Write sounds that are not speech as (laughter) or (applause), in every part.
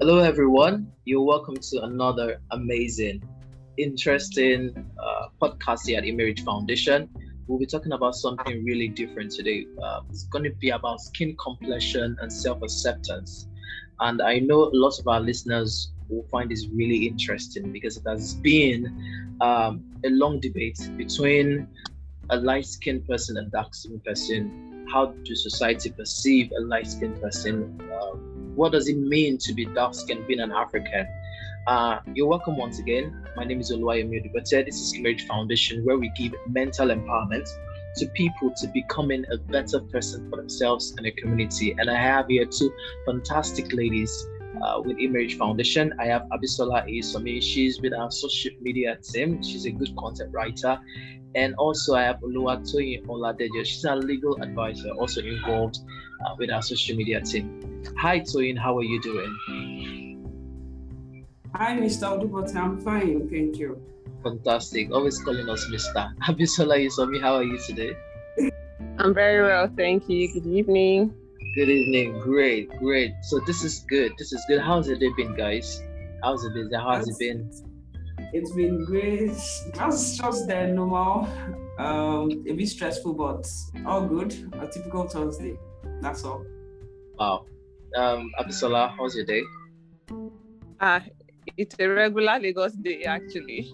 Hello, everyone. You're welcome to another amazing, interesting uh, podcast here at Emerge Foundation. We'll be talking about something really different today. Uh, it's going to be about skin complexion and self acceptance. And I know lots of our listeners will find this really interesting because it has been um, a long debate between a light skinned person and dark skinned person. How do society perceive a light skinned person? Uh, what does it mean to be dark skinned being an African? Uh, you're welcome once again. My name is Oluwayomi Odubate. This is Emerge Foundation, where we give mental empowerment to people to becoming a better person for themselves and the community. And I have here two fantastic ladies uh, with Emerge Foundation. I have Abisola Isomi. She's with our social media team. She's a good content writer. And also I have Oluwatoyin Oladejo. She's a legal advisor, also involved uh, with our social media team. Hi, Toyin. How are you doing? Hi, Mr. Odubate. I'm fine. Thank you. Fantastic. Always calling us Mr. (laughs) Abisola Isomi. How are you today? I'm very well. Thank you. Good evening. Good evening. Great, great. So this is good. This is good. How's the day been, guys? How's it been? How's it been? It's been great. That's just the normal. Um, a bit stressful, but all good. A typical Thursday. That's all. Wow. Um, Abisola, how's your day? Ah, uh, it's a regular Lagos day actually.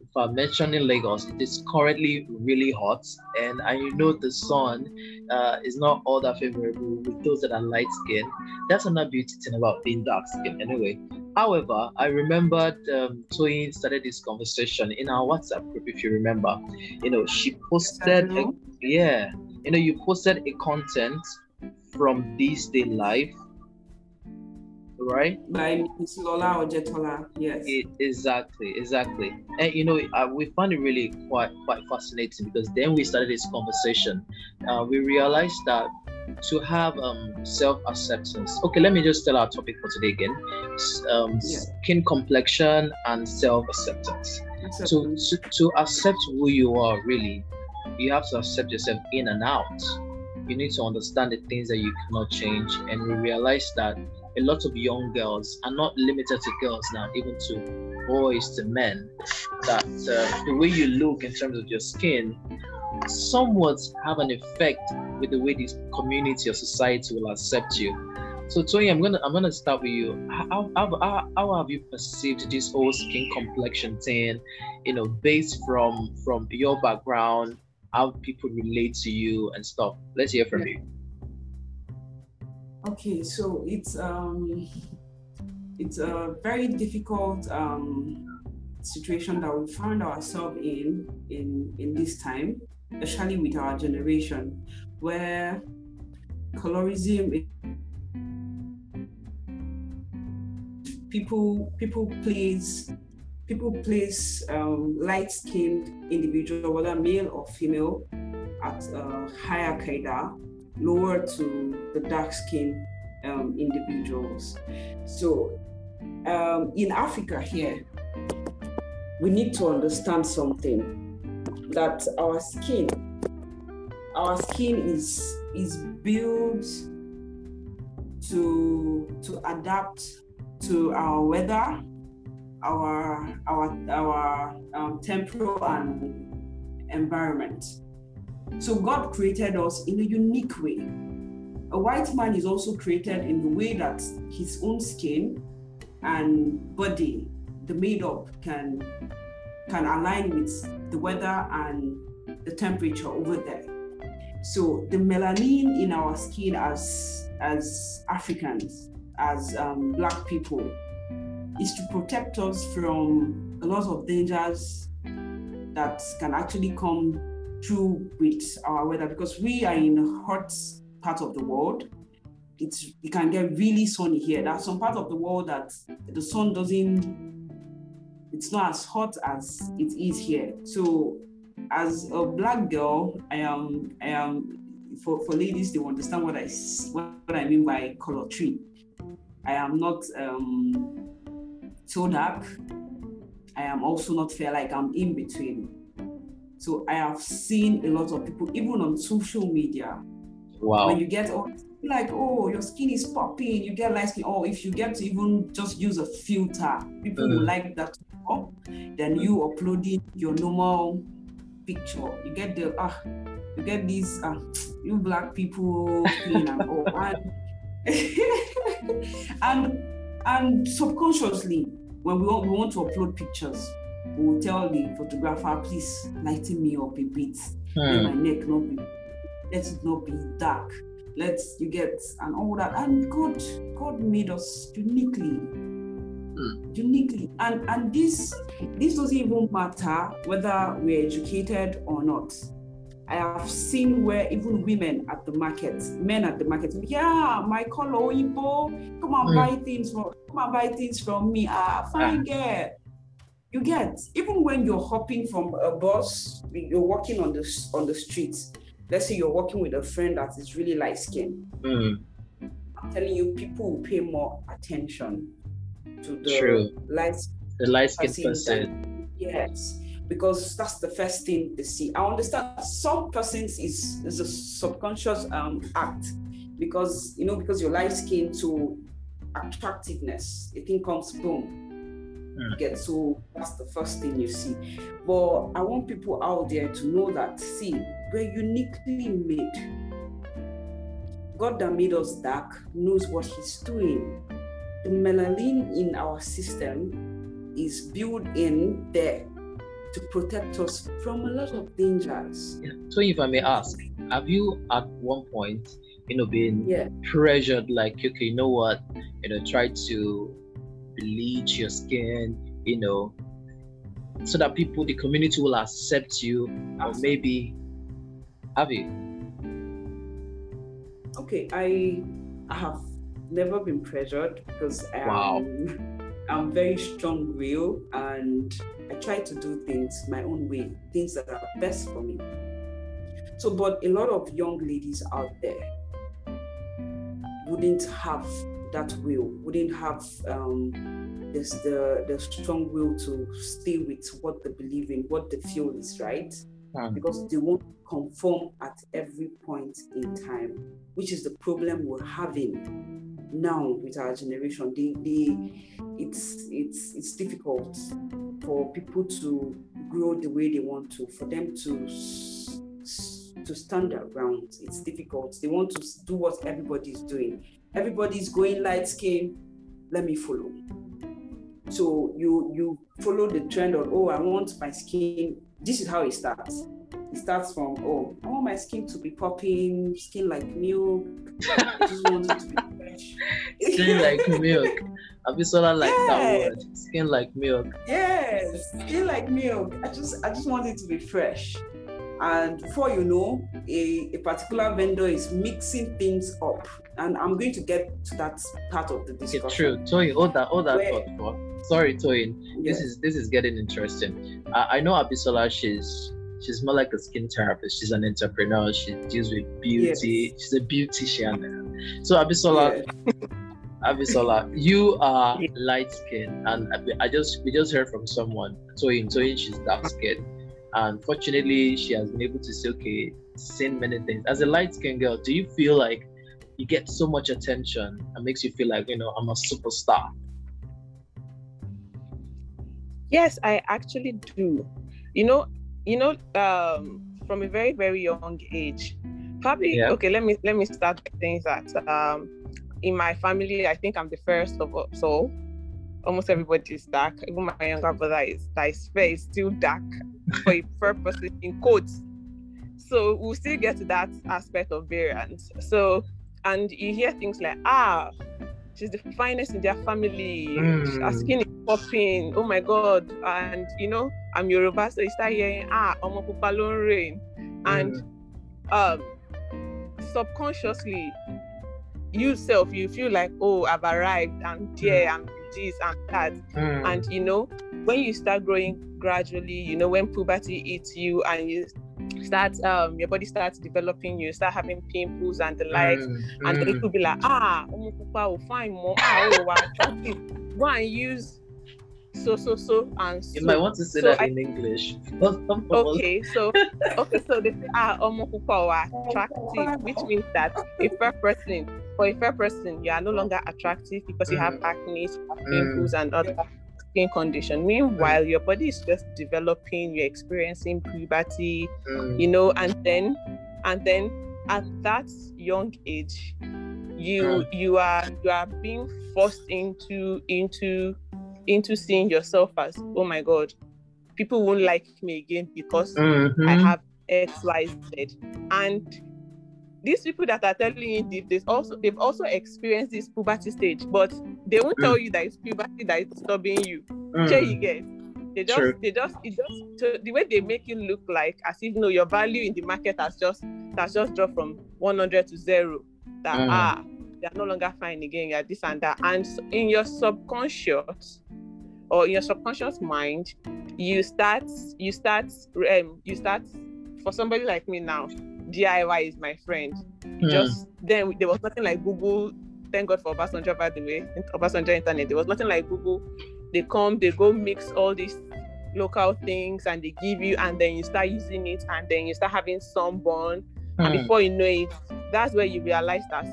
If I'm mentioning Lagos, it is currently really hot, and I know the sun uh, is not all that favorable with those that are light skinned. That's another beauty thing about being dark skinned, anyway. However, I remembered um, Toyin started this conversation in our WhatsApp group, if you remember. You know, she posted, a, yeah, you know, you posted a content from this day life right? By Miss Lola Ojetola, yes. It, exactly, exactly. And you know, uh, we found it really quite quite fascinating because then we started this conversation. Uh, we realized that to have um, self acceptance. Okay, let me just tell our topic for today again: um, yeah. skin complexion and self acceptance. So to, to accept who you are, really, you have to accept yourself in and out. You need to understand the things that you cannot change, and we realize that a lot of young girls are not limited to girls now, even to boys to men. That uh, the way you look in terms of your skin somewhat have an effect with the way this community or society will accept you. So Toyin, I'm gonna I'm gonna start with you. How, how, how, have you perceived this whole skin complexion thing? You know, based from from your background, how people relate to you and stuff. Let's hear from yeah. you. Okay, so it's um, it's a very difficult um, situation that we find ourselves in in in this time, especially with our generation, where colorism people people place people place um, light-skinned individual, whether male or female, at a higher cadre lower to the dark skinned um, individuals. So um, in Africa here, we need to understand something that our skin, our skin is is built to to adapt to our weather, our our our um, temporal and environment. So God created us in a unique way. A white man is also created in the way that his own skin and body, the made-up, can can align with the weather and the temperature over there. So the melanin in our skin as as Africans, as um, black people, is to protect us from a lot of dangers that can actually come through with our weather because we are in a hot part of the world. It's it can get really sunny here. There are some parts of the world that the sun doesn't it's not as hot as it is here. So as a black girl, I am I am for, for ladies they understand what I what I mean by color tree. I am not um, so dark. I am also not fair like I'm in between. So I have seen a lot of people, even on social media. Wow. When you get all like, oh, your skin is popping, you get light skin. Or if you get to even just use a filter, people will Mm. like that more than you uploading your normal picture. You get the ah, you get these ah, you black people clean and all (laughs) and and and subconsciously when we want, we want to upload pictures, we will tell the photographer, please lighten me up a bit. Let Hmm. my neck not be let it not be dark. Let's you get and all that. And god god made us uniquely uniquely. And and this this doesn't even matter whether we're educated or not i have seen where even women at the market men at the market yeah my color Igbo, come and Mm. buy things from come and buy things from me ah fine girl you get even when you're hopping from a bus you're walking on the on the streets let's say you're walking with a friend that is really light skinned Hmm. i'm telling you people will pay more attention to the True. light The light skinned person. yes because that's the first thing they see. I understand some persons is is a subconscious um act because you know because you're light skinned to attractiveness the thing comes boom Mm. get so that's the first thing you see. But i want people out there to know that see we're uniquely made. God that made us dark knows what he's doing. The melanin in our system is built in there to protect us from a lot of dangers So, if I may ask, have you at one point, you know, been yeah pressured like, okay, you know what, you know, try to bleach your skin, you know, so that people, the community will accept you, or maybe have you? okay i have never been pressured because am, Wow. i'm very strong will and i try to do things my own way things that are best for me so but a lot of young ladies out there wouldn't have that will wouldn't have um this the the strong will to stay with what they believe in what they feel is right Hmm. because they won't conform at every point in time, which is the problem we're having now with our generation. They, they, it's it's it's difficult for people to grow the way they want to, for them to to stand their ground. It's difficult. They want to do what everybody's doing. Everybody's going light skin. Let me follow. So you you follow the trend of oh I want my skin. This is how it starts. It starts from oh I want my skin to be popping, skin like milk. I just want it to be. Skin like (laughs) milk. Abisola like that word. Skin like milk. yes, skin like milk. I just I just want it to be fresh. And before you know, a, a particular vendor is mixing things up. And I'm going to get to that part of the Okay, discussion. true. Toyin, hold that, hold that Where- thought for. Sorry, Toyin. Yes. This is this is getting interesting. I, I know Abisola. She's she's more like a skin therapist. She's an entrepreneur. She deals with beauty. She's a beautician. So Abisola, Yeah. (laughs) Abisola, you are light skinned, and I, I just we just heard from someone. Toyin, Toyin, she's dark (laughs) skinned, and fortunately, she has been able to say, okay, seen many things. As a light skinned girl, do you feel like you get so much attention and makes you feel like you know I'm a superstar? Yes, I actually do. You know, you know, um, from a very very young age, probably. Yeah. Okay, let me let me start by saying that. Um, in my family, I think I'm the first of all. So almost everybody is dark. Even my younger brother is that is fair is still dark for a purpose in quotes. So we'll still get to that aspect of variance. So and you hear things like ah she's the finest in their family. Mm. her skin is popping. Oh my god. And you know i'm yoruba so you start hearing ah omo pupa ń rain and um subconsciously you self you feel like oh i've arrived. I'm there. I'm this and that. Mm. and you know when you start growing gradually you know when puberty hits you and you start um your body starts developing you start having pimples and the likes Mm, and mm. they could be like ah pupa oh fine mom ah oh wow attractive go and use so so so and so You might want to say So that I- in English. First of all, okay so okay so they say ah omo pupa oh attractive which means that if a fair person for a fair person, you are no longer attractive because you have Mm. acne, you have Mm. pimples, and other skin condition. Meanwhile, your body is just developing, you're experiencing puberty, Mm. you know, and then and then at that young age, you Mm. you are you are being forced into into into seeing yourself as oh my god, people won't like me again because I Mhm. have X, Y, Z. And these people that are telling you this, they've also they've also experienced this puberty stage, but they won't tell you that it's puberty that is disturbing you. Mm. Sure, you get. They just True. they just it just so the way they make you look like as if no your value in the market has just has just dropped from 100 to zero. That Mm. ah they are no longer fine again. You're this and that, and in your subconscious or in your subconscious mind, you start you start um you start for somebody like me now. DIY is my friend. Mm. Just then there was nothing like Google. Thank God for Obasanjo, by the way, Obasanjo Internet. There was nothing like Google. They come, they go mix all these local things and they give you, and then you start using it, and then you start having sunburn. And Mm. before you know it, that's where you realize that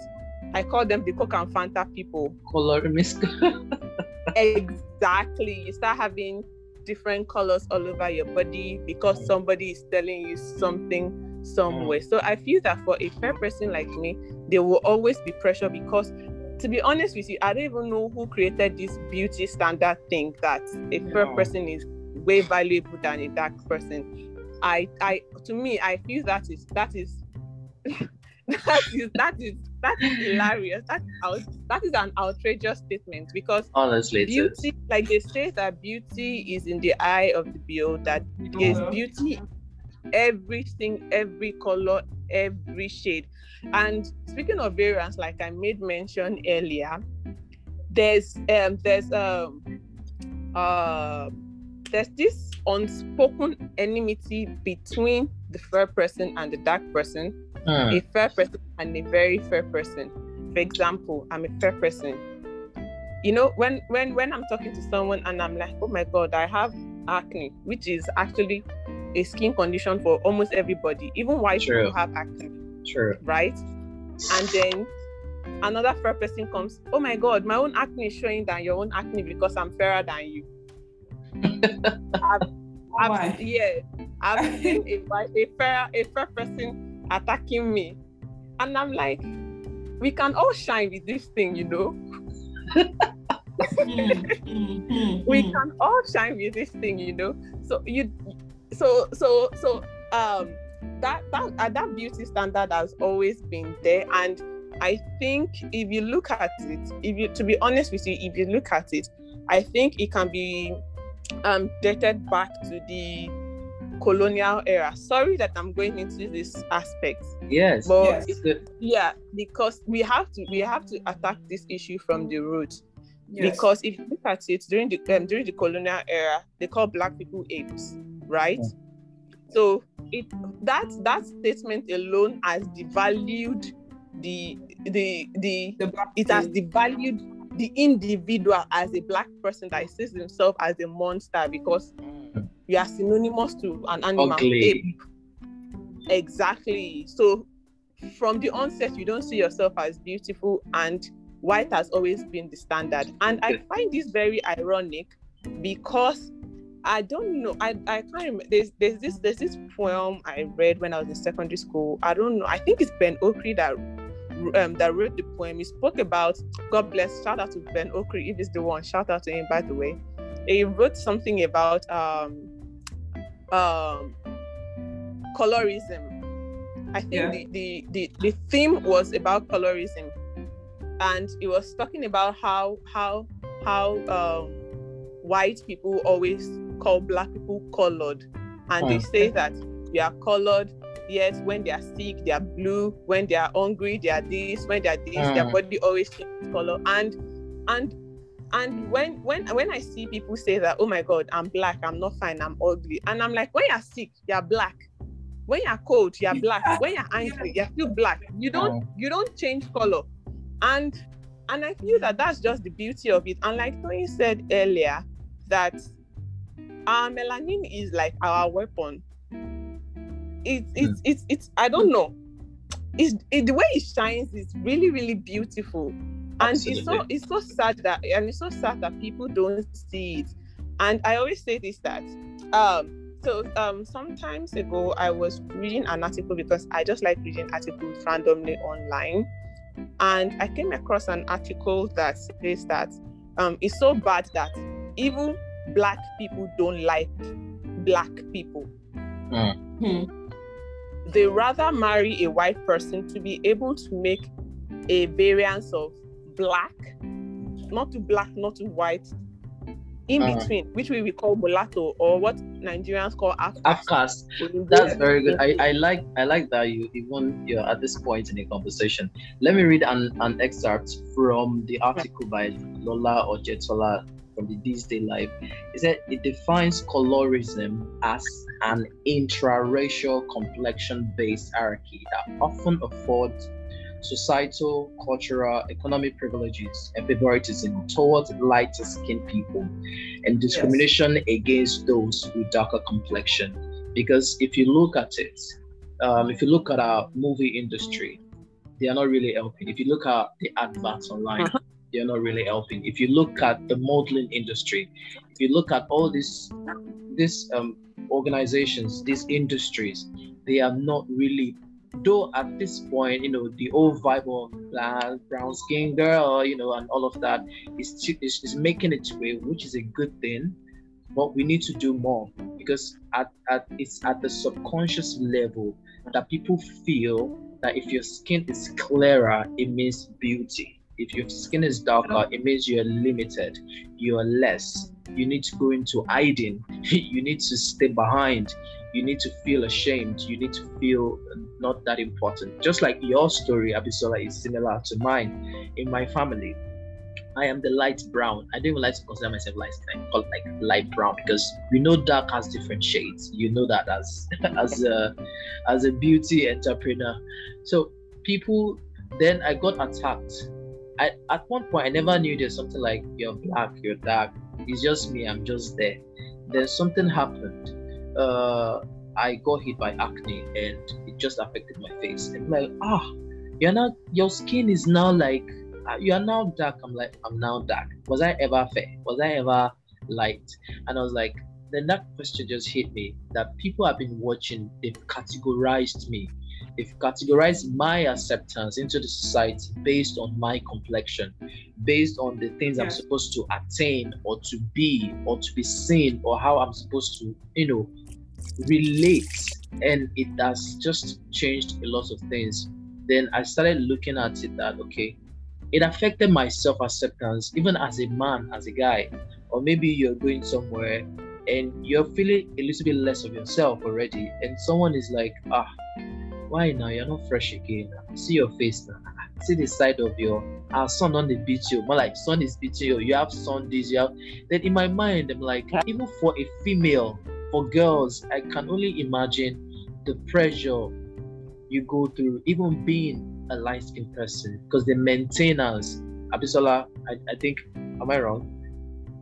I call them the Coke and Fanta people. color mis- Exactly. You start having different colors all over your body because somebody is telling you something somewhere. So I feel that for a fair person like me, there will always be pressure because to be honest with you, I don't even know who created this beauty standard thing that a fair Yeah. person is way valuable than a dark person. I I to me I feel that is that is (laughs) that is that is that is hilarious. That out that is an outrageous statement because Honestly, beauty like they say that beauty is in the eye of the beholder there's beauty everything every color every shade and speaking of variance like i made mention earlier there's um there's um uh there's this unspoken enmity between the fair person and the dark person Mm. a fair person and a very fair person. For example, I'm a fair person. You know, when when when I'm talking to someone and I'm like, oh my god, I have acne, which is actually a skin condition for almost everybody. Even white True. people have acne, True. right? And then another fair person comes, oh my god, my own acne is showing than your own acne because I'm fairer than you. (laughs) I've, Why? yeah, I've (laughs) seen a, a fair a fair person attacking me, and I'm like, we can all shine with this thing, you know. Mm, mm, mm, (laughs) We can all shine with this thing, you know. So you, so so so um that that uh, that beauty standard has always been there, and I think if you look at it, if you to be honest with you, if you look at it, I think it can be um dated back to the colonial era. Sorry that I'm going into this aspect, Yes. but Yes. It's good. yeah, because we have to we have to attack this issue from the root. Yes. Because if you look at it during the um, during the colonial era, they call black people apes, right? So it that that statement alone has devalued the the the the it has devalued the individual as a black person that sees himself as a monster because you are synonymous to an animal Ugly. ape. Exactly. So from the onset, you don't see yourself as beautiful, and white has always been the standard. And I find this very ironic because I don't know. I, I can't remember. There's there's this there's this poem I read when I was in secondary school. I don't know. I think it's Ben Okri that um that wrote the poem. He spoke about God bless. Shout out to Ben Okri if he's the one. Shout out to him by the way. He wrote something about um um colorism. I think Yeah. the, the, the, the theme was about colorism. And it was talking about how how how um white people always call black people colored. And they Hmm. say that we are colored, yes, when they are sick, they are blue, when they are hungry, they are this, when they are this, their Hmm. body always changes color. And and and when when when I see people say that, oh my god, I'm black, I'm not fine, I'm ugly, and I'm like, when you're sick, you're black. When you're cold, you're black. When you're angry, you're still black. You don't you don't change color, and and I feel that that's just the beauty of it. And like Toyin said earlier, that our melanin is like our weapon. It's it's it's it's I don't know. it's it, the way it shines is really really beautiful and Absolutely. it's so it's so sad that and it's so sad that people don't see it and i always say this that um so um sometimes ago i was reading an article because i just like reading articles randomly online and i came across an article that says that um it's so bad that even black people don't like black people Hmm. they rather marry a white person to be able to make a variance of black, not to black, not to white, in Uh. between, which we will call mulatto or what Nigerians call Afro. Afcast. That's very good. I, I like I like that you even you're at this point in the conversation. Let me read an, an excerpt from the article by Lola Ojetola from the These Day Life. It said it defines colorism as an intra-racial complexion-based hierarchy that often affords societal, cultural, economic privileges and favoritism towards lighter skinned people and discrimination against those with darker complexion. Because if you look at it, um, if you look at our movie industry, they are not really helping. If you look at the adverts online, They are not really helping. If you look at the modeling industry, if you look at all these these um, organizations, these industries, they are not really. Though at this point, you know, the old vibe of black, brown skin girl, you know, and all of that is, is, is making its way, which is a good thing. But we need to do more because at, at it's at the subconscious level that people feel that if your skin is clearer, it means beauty. If your skin is darker, it means you're limited, you're less. You need to go into hiding, (laughs) you need to stay behind, you need to feel ashamed, you need to feel not that important. Just like your story, Abisola, is similar to mine. In my family, I am the light brown. I don't even like to consider myself light. I call it like light brown because we know dark has different shades. You know that as (laughs) as a as a beauty entrepreneur. So people then I got attacked. I at one point I never knew there's something like you're black, you're dark. It's just me, I'm just there. Then something happened. Uh I got hit by acne and it just affected my face. And I'm like, ah, you're not your skin is now like uh, you are now dark. I'm like, I'm now dark. Was I ever fair? Was I ever light? And I was like, then that question just hit me that people have been watching, they've categorized me. They've categorized my acceptance into the society based on my complexion, based on the things I'm supposed to attain or to be or to be seen or how I'm supposed to, you know, relate. And it has just changed a lot of things. Then I started looking at it that, okay, it affected my self acceptance, even as a man, as a guy. Or maybe you're going somewhere and you're feeling a little bit less of yourself already, and someone is like, ah, why now? You're not fresh again. See your face now. See the side of your ah, sun on the beach. You more like sun is beating you. You have Sundays. You have. Then in my mind, I'm like, even for a female, for girls, I can only imagine the pressure you go through, even being a light skinned person, because the maintenance, Abisola, I, I think, am I wrong?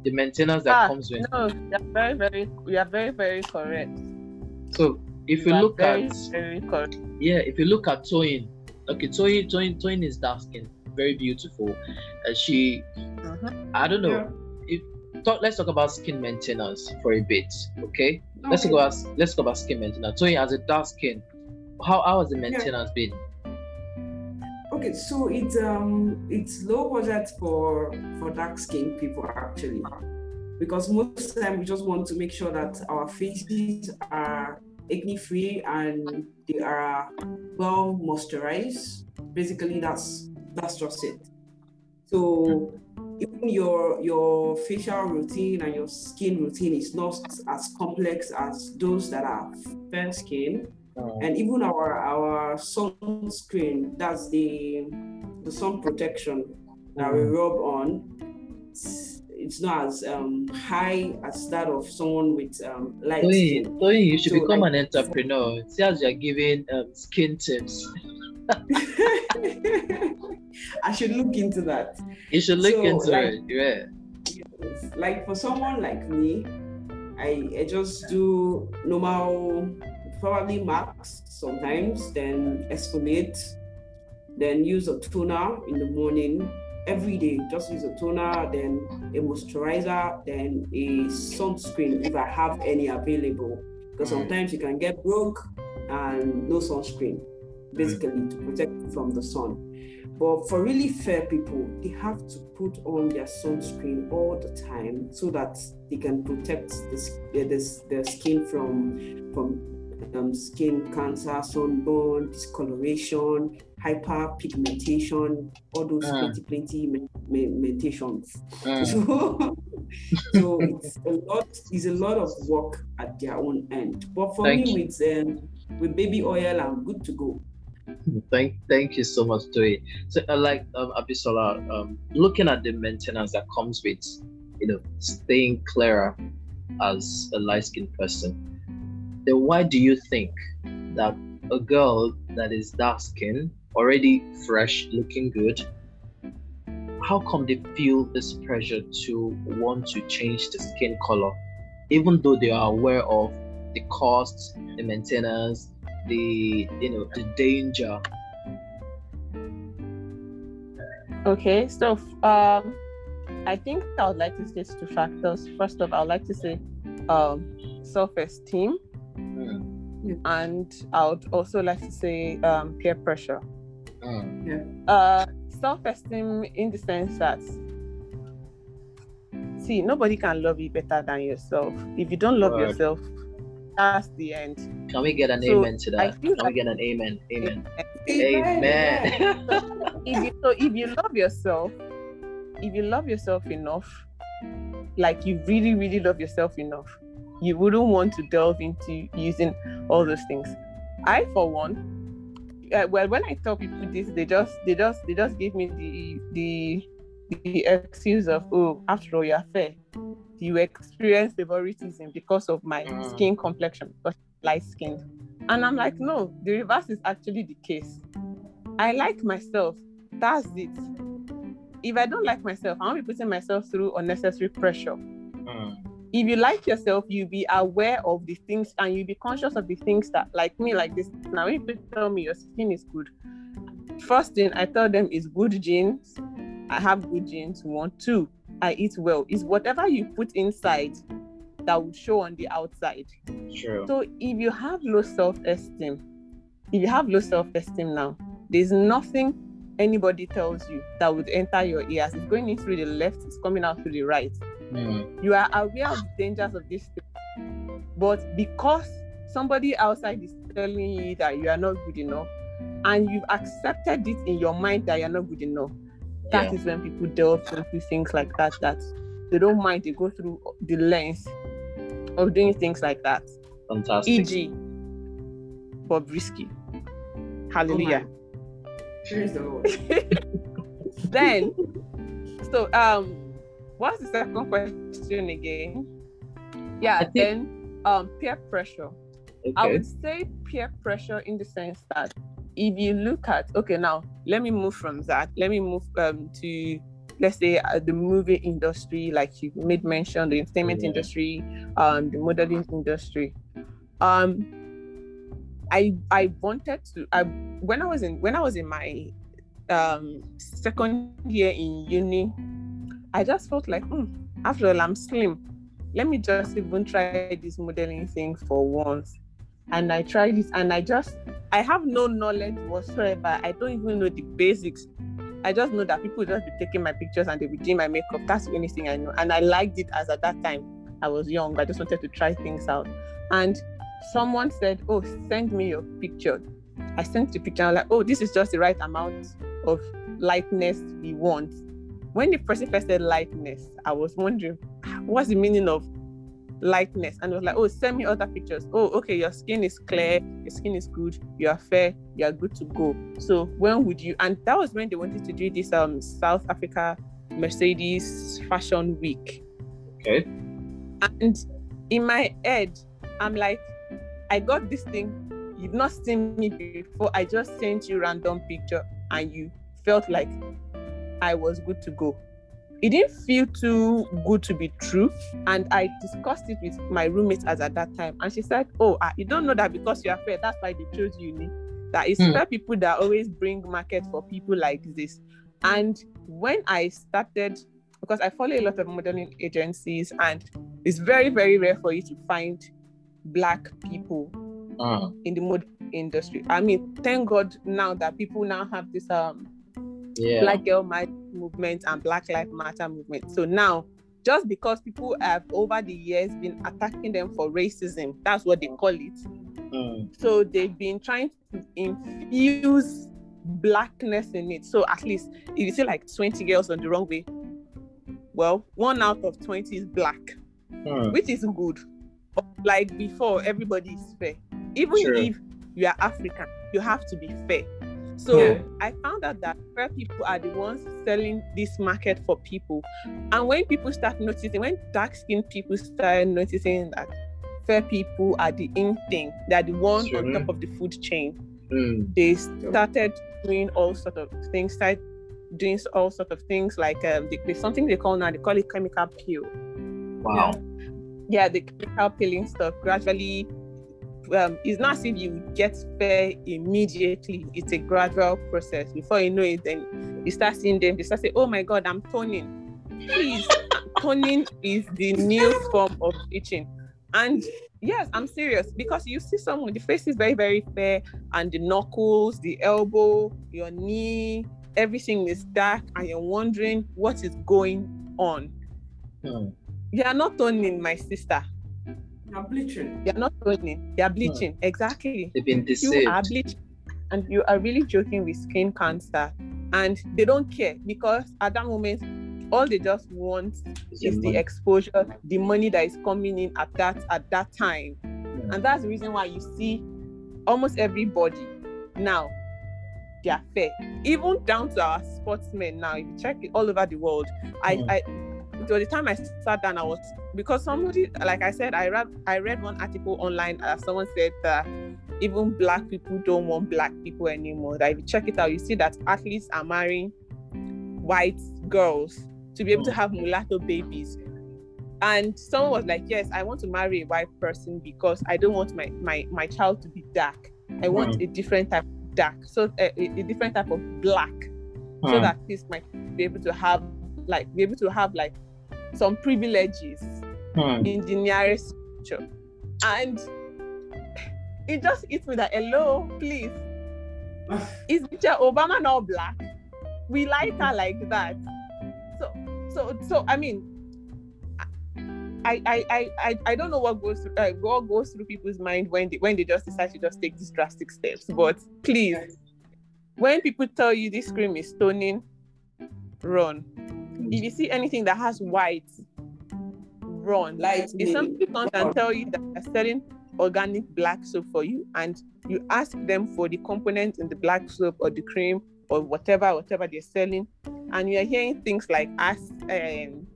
The maintenance that Ah, comes with. No, you're very, very, you are very, very correct. So if you are look very, at very correct. Yeah, if you look at Toyin, okay, Toyin, Toyin, Toyin is dark skinned, very beautiful. Uh, she, Mhm. I don't know. Yeah. If talk, let's talk about skin maintenance for a bit, okay? Let's go about let's go about skin maintenance. Toyin has a dark skin. How how has the maintenance been? Okay, so it's um it's low budget for for dark skinned people actually, because most of time we just want to make sure that our faces are acne free and they are well moisturized. Basically, that's that's just it. So even your your facial routine and your skin routine is not as complex as those that are fair skin Uh, and even our our sunscreen that's the the sun protection that we rub on it's, not as um, high as that of someone with um, light skin Toyin, you should So, become like- an entrepreneur. See as you're giving um, skin tips. (laughs) i should look into that You should look So, into like- it. Yeah. like for someone like me I, I just do normal probably max sometimes then exfoliate then use a toner in the morning every day. Just use a toner, then a moisturizer, then a sunscreen if I have any available. Because sometimes you can get broke and no sunscreen, basically to protect you from the sun. But for really fair people, they have to put on their sunscreen all the time so that they can protect the, the, their skin from from um, skin cancer, sunburn, discoloration, hyperpigmentation, all those Mm. plenty, plenty me- me- mutations. Mm. (laughs) So, so it's a lot. It's a lot of work at their own end. But for Thank me, with um, with baby oil, I'm good to go. Thank, thank you so much, Toy. So, uh, like um, Abisola, um, looking at the maintenance that comes with, you know, staying clearer as a light-skinned person, then why do you think that a girl that is dark-skinned, already fresh, looking good, how come they feel this pressure to want to change the skin color, even though they are aware of the costs, the maintenance, the you know the danger Okay, so um, I think I would like to say two factors. First off, I would like to say um, self-esteem, Mm, and I would also like to say um, peer pressure. Mm, Uh, self-esteem in the sense that see nobody can love you better than yourself. If you don't love Word. yourself, that's the end. can we get an So, amen to that feel can we get an amen amen Amen. amen if you, so if you love yourself, if you love yourself enough, like you really, really love yourself enough, you wouldn't want to delve into using all those things. I, for one, uh, well, when I tell people this, they just, they just, they just give me the the the excuse of, oh, after all, you're fair. You experience favoritism because of my Mm. skin complexion, because light skinned. And I'm like, no, the reverse is actually the case. I like myself. That's it. If I don't like myself, I won't be putting myself through unnecessary pressure. Mm, If you like yourself, you'll be aware of the things and you'll be conscious of the things that, like me, like this. Now, if people tell me your skin is good, first thing I tell them is good genes. I have good genes. One, two, I eat well. Is whatever you put inside that will show on the outside. true So if you have low self-esteem, if you have low self-esteem now, there's nothing anybody tells you that would enter your ears. It's going in through the left, it's coming out through the right. Mm, You are aware of the dangers of this thing. But because somebody outside is telling you that you are not good enough, and you've accepted it in your mind that you're not good enough, that is yeah when people delve into things like that, that they don't mind, they go through the length of doing things like that. fantastic E.g., Bobrisky. Hallelujah. Praise the Lord. (laughs) then, so um, what's the second question again? Yeah, think- then um, peer pressure. I would say peer pressure in the sense that if you look at okay, now let me move from that. Let me move um to let's say uh, the movie industry, like you made mention, the entertainment Yeah. industry, um, the modeling industry. Um, I I wanted to. I when I was in when I was in my um second year in uni, I just felt like, "Hmm, after all, I'm slim. Let me just even try this modeling thing for once. And I tried it, and I just I have no knowledge whatsoever. I don't even know the basics. I just know that people just be taking my pictures and they be doing my makeup. That's the only thing I know. And I liked it as at that time I was young. I just wanted to try things out. And someone said, Oh, send me your picture. I sent the picture. I'm like, oh, this is just the right amount of lightness we want. When the person first said lightness, I was wondering, what's the meaning of lightness? And it was like, oh, send me other pictures. Oh, okay, your skin is clear, your skin is good, you are fair, you are good to go. So when would you? And that was when they wanted to do this um South Africa Mercedes Fashion Week. okay And in my head, I'm like, I got this thing. You've not seen me before. I just sent you random picture and you felt like I was good to go. It didn't feel too good to be true. And I discussed it with my roommate as at that time. And she said, Oh, ah, you don't know that because you are fair, that's why they chose you. That is Hmm. fair people that always bring market for people like this. And when I started, because I follow a lot of modeling agencies, and it's very, very rare for you to find black people Uh, in the mod industry. I mean, thank God now that people now have this um yeah. Black Girl Matter movement and Black Life Matter movement. So now, just because people have over the years been attacking them for racism, that's what they call it. Mm, So they've been trying to infuse blackness in it. So at least if you see like 20 girls on the wrong way, well, one out of 20 is black, mm, which is good. Like before, everybody is fair. Even True. if you are African, you have to be fair. So Yeah. I found out that fair people are the ones selling this market for people. And when people start noticing, when dark skinned people start noticing that fair people are the in thing, they're the one on top of the food chain, mm, they started doing all sort of things, start doing all sort of things like um, they, something they call now, they call it chemical peel. wow. Yeah, the chemical peeling stuff gradually um, it's not as if you get fair immediately. It's a gradual process. Before you know it, then you start seeing them. They start saying, "Oh my God, I'm toning." Please, toning is the new form of bleaching. And yes, I'm serious because you see someone, the face is very, very fair, and the knuckles, the elbow, your knee, everything is dark, and you're wondering what is going on. Mm, You are not toning, my sister. Now bleaching. They're not toning. They're bleaching. Exactly. they've been you deceived. are bleaching and you are really joking with skin cancer and they don't care because at that moment all they just want It's is the money. exposure the money that is coming in at that at that time Mm, and that's the reason why you see almost everybody now they are fair even down to our sportsmen now if you check it all over the world i Mm. i so the time I sat down, I was because somebody, like I said, I read I read one article online. Uh, someone said that even black people don't want black people anymore. That if you check it out, you see that athletes are marrying white girls to be able to Mm. have mulatto babies. And someone was like, "Yes, I want to marry a white person because I don't want my my my child to be dark. I want a different type of dark, so a, a a different type of black, so mm, that this might be able to have like be able to have like some privileges mm, in the nearest future. And it just hits me that hello, please, is Michelle Obama not black? We like her like that. So so so I mean I I I I, I don't know what goes through uh, what goes through people's mind when they when they just decide to just take these drastic steps. But please, when people tell you this cream is stoning, run. If you see anything that has white, run. Light If somebody comes and tell you that they're selling organic black soap for you, and you ask them for the components in the black soap or the cream or whatever, whatever they're selling, and you're hearing things like as um,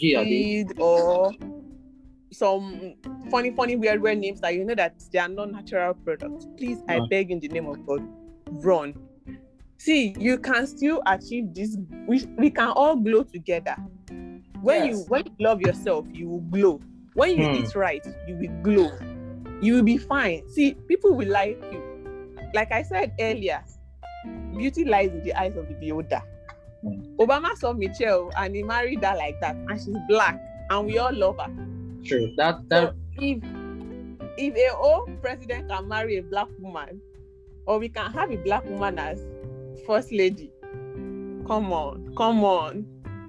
yeah, they- acid or some funny, funny, weird, weird names that you know that they are not natural products. Please, I beg in the name of God, run. See, you can still achieve this. We, we can all glow together. When you when you love yourself, you will glow. When you Hmm. eat right, you will glow. You will be fine. See, people will like you. Like I said earlier, beauty lies in the eyes of the beholder. Hmm. Obama saw Michelle and he married her like that, and she's black, and we all love her. True. That So that if if a old president can marry a black woman, or we can have a black woman as first lady, come on, come on,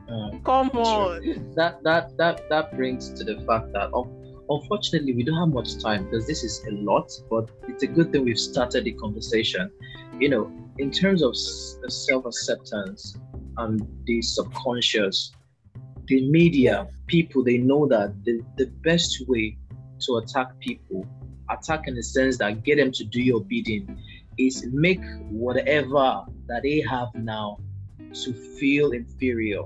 uh, come on. that that that that brings to the fact that un- unfortunately we don't have much time because this is a lot but it's a good thing we've started the conversation. You know in terms of self-acceptance and the subconscious the media people they know that the, the best way to attack people attack in the sense that get them to do your bidding is make whatever that they have now to feel inferior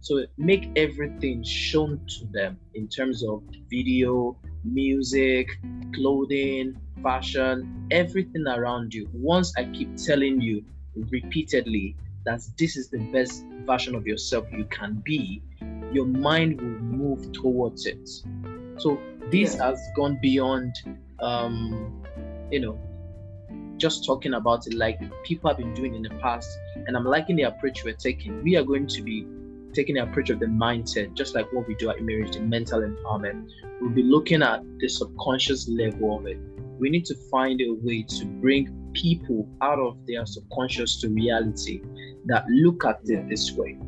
so make everything shown to them in terms of video, music, clothing, fashion, everything around you. Once I keep telling you repeatedly that this is the best version of yourself you can be, your mind will move towards it. So this Yeah. has gone beyond, um, you know, just talking about it like people have been doing in the past. And I'm liking the approach we're taking. We are going to be taking the approach of the mindset, just like what we do at Emerge, the mental empowerment. We'll be looking at the subconscious level of it. We need to find a way to bring people out of their subconscious to reality that look at it this way.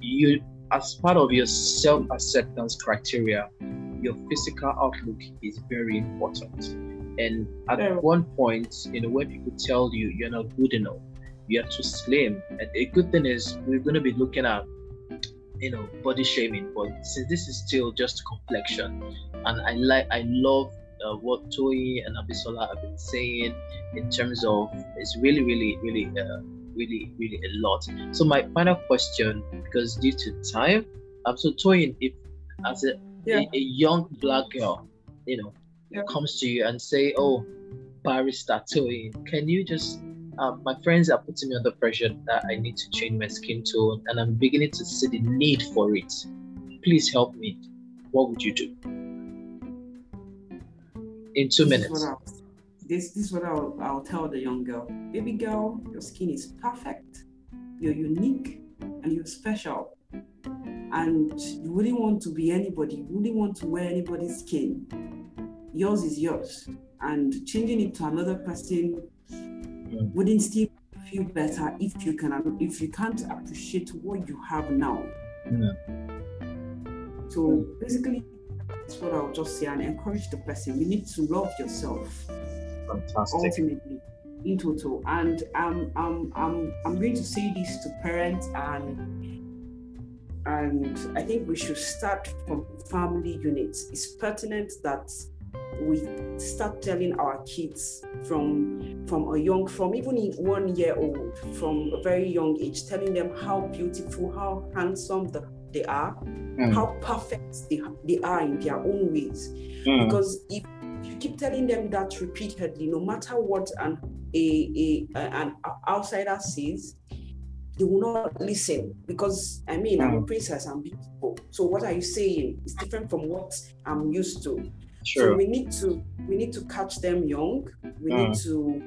You, as part of your self acceptance criteria, your physical outlook is very important. And at yeah. one point, you know, when people tell you you're not good enough, you're too slim. And a good thing is we're going to be looking at, you know, body shaming. But since this is still just complexion, and I like, I love uh, what Toyin and Abisola have been saying in terms of it's really, really, really, uh, really, really a lot. So my final question, because due to time, um, so Toyin, if as a, yeah. a, a young black girl, you know, yeah. comes to you and say, "Oh, barista Toyin, can you just?" Um, my friends are putting me under pressure that I need to change my skin tone, and I'm beginning to see the need for it. Please help me. What would you do? In two this minutes. Is this, this is what I'll, I'll tell the young girl. Baby girl, your skin is perfect. You're unique and you're special and you wouldn't want to be anybody, you wouldn't want to wear anybody's skin. Yours is yours. And changing it to another person wouldn't still feel better if you can if you can't appreciate what you have now. Yeah. So basically that's what I'll just say and encourage the person. You need to love yourself. Fantastic. Ultimately in total. And um, um, um, I'm going to say this to parents and and I think we should start from family units. It's pertinent that we start telling our kids from from a young from even one year old from a very young age telling them how beautiful how handsome the, they are mm. how perfect they, they are in their own ways mm. because if you keep telling them that repeatedly no matter what an a, a an outsider says they will not listen because I mean, I'm a mm. princess, I'm beautiful. So what are you saying? It's different from what I'm used to. Sure. So we need to we need to catch them young. We need mm. to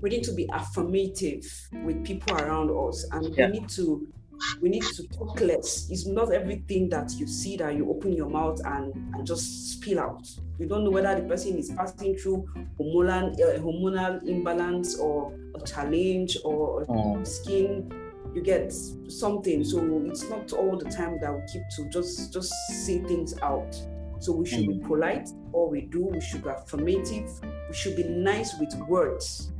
we need to be affirmative with people around us, and yeah. we need to we need to talk less. It's not everything that you see that you open your mouth and, and just spill out. You don't know whether the person is passing through hormonal, uh, hormonal imbalance or a challenge or oh. skin. You get something. So it's not all the time that we keep to just just say things out. So we should be polite. All we do, we should be affirmative. We should be nice with words.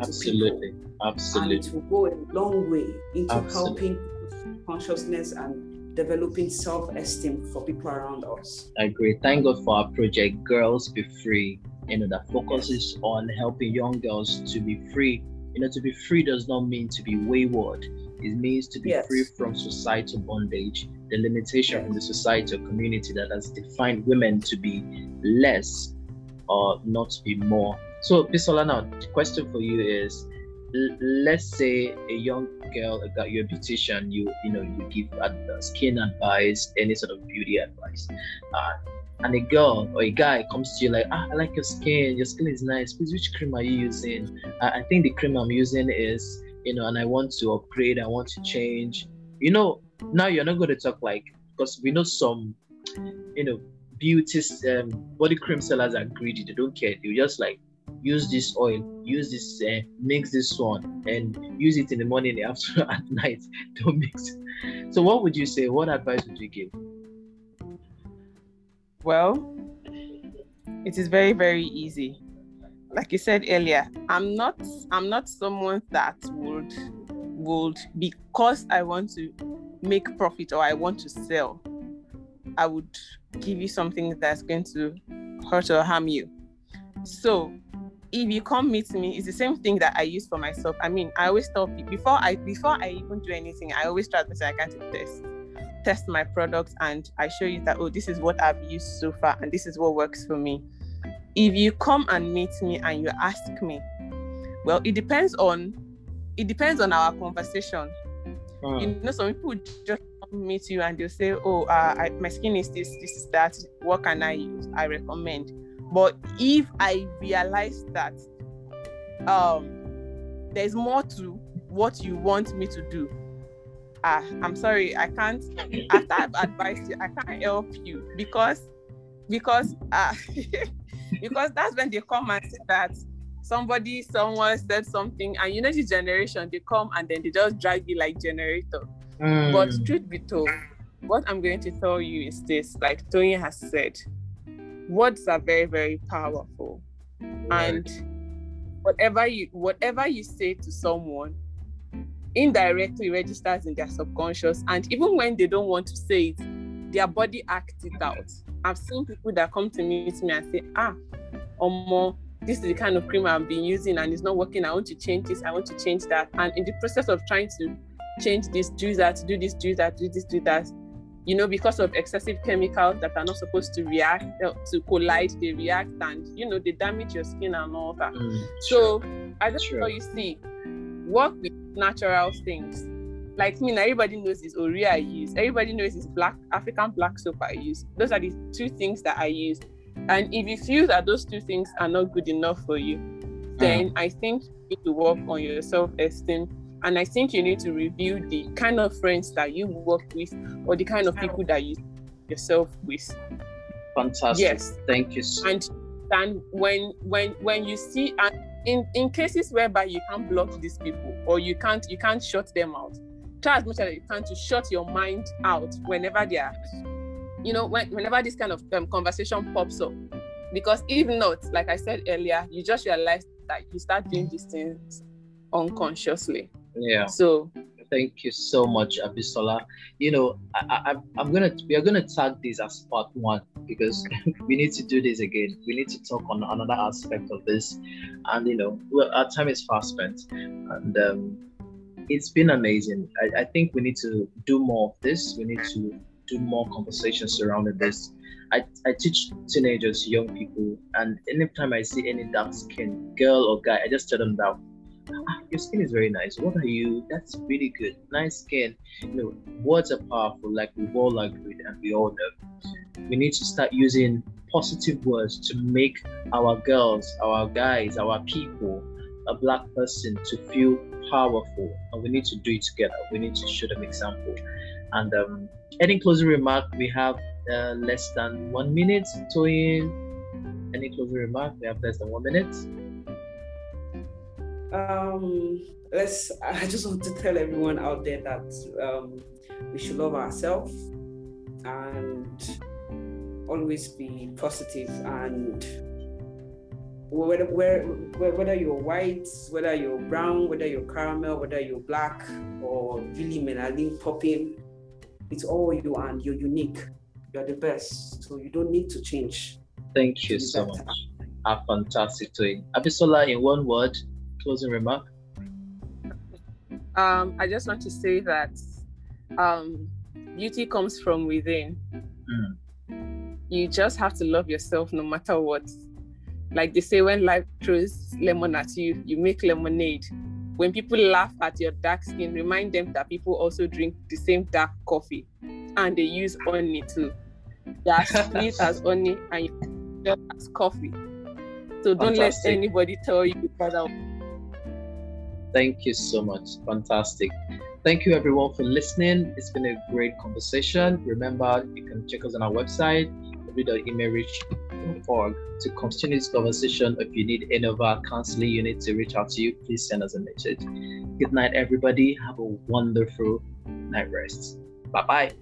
Absolutely. Absolutely. And it will go a long way into Absolutely. helping consciousness and developing self-esteem for people around us. I agree. Thank God for our project, Girls Be Free. You know that focuses on helping young girls to be free. You know, to be free does not mean to be wayward. It means to be yes. free from societal bondage, the limitation from the society or community that has defined women to be less or not be more. So, Bisola, now the question for you is let's say a young girl got your beautician you you know you give skin advice any sort of beauty advice uh, and a girl or a guy comes to you like ah, i like your skin your skin is nice please which cream are you using uh, i think the cream i'm using is you know and i want to upgrade i want to change you know now you're not going to talk like because we know some you know beauty um, body cream sellers are greedy they don't care they just like use this oil, use this, uh, mix this one, and use it in the morning, the (laughs) afternoon, at night. Don't mix. So, what would you say? What advice would you give? Well, it is very, very easy. Like you said earlier, I'm not I'm not someone that would would because I want to make profit or I want to sell, I would give you something that's going to hurt or harm you. So if you come meet me, it's the same thing that I use for myself. I mean, I always tell people before I before I even do anything, I always try to say I can't test test my products and I show you that oh this is what I've used so far and this is what works for me. If you come and meet me and you ask me, well, it depends on it depends on our conversation. Hmm. You know, some people just meet you and they'll say, "Oh, uh, I, my skin is this, this is that. What can I use? I recommend." But if I realize that um there's more to what you want me to do ah i'm sorry i can't after i've advised you i can't help you because because uh (laughs) because that's when they come and say that somebody someone said something and you know this generation they come and then they just drag you like generator mm. but truth be told what i'm going to tell you is this like Toyin has said words are very very powerful right. and whatever you whatever you say to someone indirectly registers in their subconscious and even when they don't want to say it their body acts it out i've seen people that come to meet me and say ah more this is the kind of cream i've been using and it's not working i want to change this i want to change that and in the process of trying to change this do that do this do that do this do that you know, because of excessive chemicals that are not supposed to react uh, to collide, they react and you know they damage your skin and all that. Mm, so true. I just know you see, work with natural things. Like me, everybody knows this Ori I use. Everybody knows this black African black soap I use. Those are the two things that I use. And if you feel that those two things are not good enough for you, then mm. I think you need to work on your self-esteem and I think you need to review the kind of friends that you work with or the kind of people that you yourself with. Fantastic. Yes. Thank you. So- and and when when when you see and in, in cases whereby you can't block these people or you can't you can't shut them out, try as much as you can to shut your mind out whenever they are, you know, when, whenever this kind of um, conversation pops up. Because if not, like I said earlier, you just realize that you start doing these things unconsciously. Yeah. So thank you so much, Abisola. You know, I, I, am gonna we are gonna tag this as part one because (laughs) we need to do this again. We need to talk on another aspect of this, and you know, well, our time is fast spent, and um, it's been amazing. I, I think we need to do more of this. We need to do more conversations surrounding this. I, I teach teenagers, young people, and anytime I see any dark skin girl or guy, I just tell them that ah, your skin is very nice. What are you? That's really good. Nice skin. You know, words are powerful, like we've all agreed and we all know. We need to start using positive words to make our girls, our guys, our people, a black person to feel powerful. And we need to do it together. We need to show them example. And um, any closing remark, we have uh, less than one minute. Toyin, any closing remark? We have less than one minute um, let's. I just want to tell everyone out there that um, we should love ourselves and always be positive and whether, whether you're white, whether you're brown, whether you're caramel, whether you're black or really melanin popping, it's all you and you're unique. You're the best. So you don't need to change. Thank you so better. much. A fantastic doing. Abisola, in one word, closing remark? Um, I just want to say that um, beauty comes from within. Mm. You just have to love yourself no matter what. Like they say, when life throws lemon at you, you make lemonade. When people laugh at your dark skin, remind them that people also drink the same dark coffee and they use honey too. They are (laughs) sweet as honey and you as coffee. So don't Fantastic. let anybody tell you better. Thank you so much. Fantastic. Thank you everyone for listening. It's been a great conversation. Remember, you can check us on our website, www.imerich.org to continue this conversation. If you need any of our counseling units to reach out to you, please send us a message. Good night, everybody. Have a wonderful night rest. Bye bye.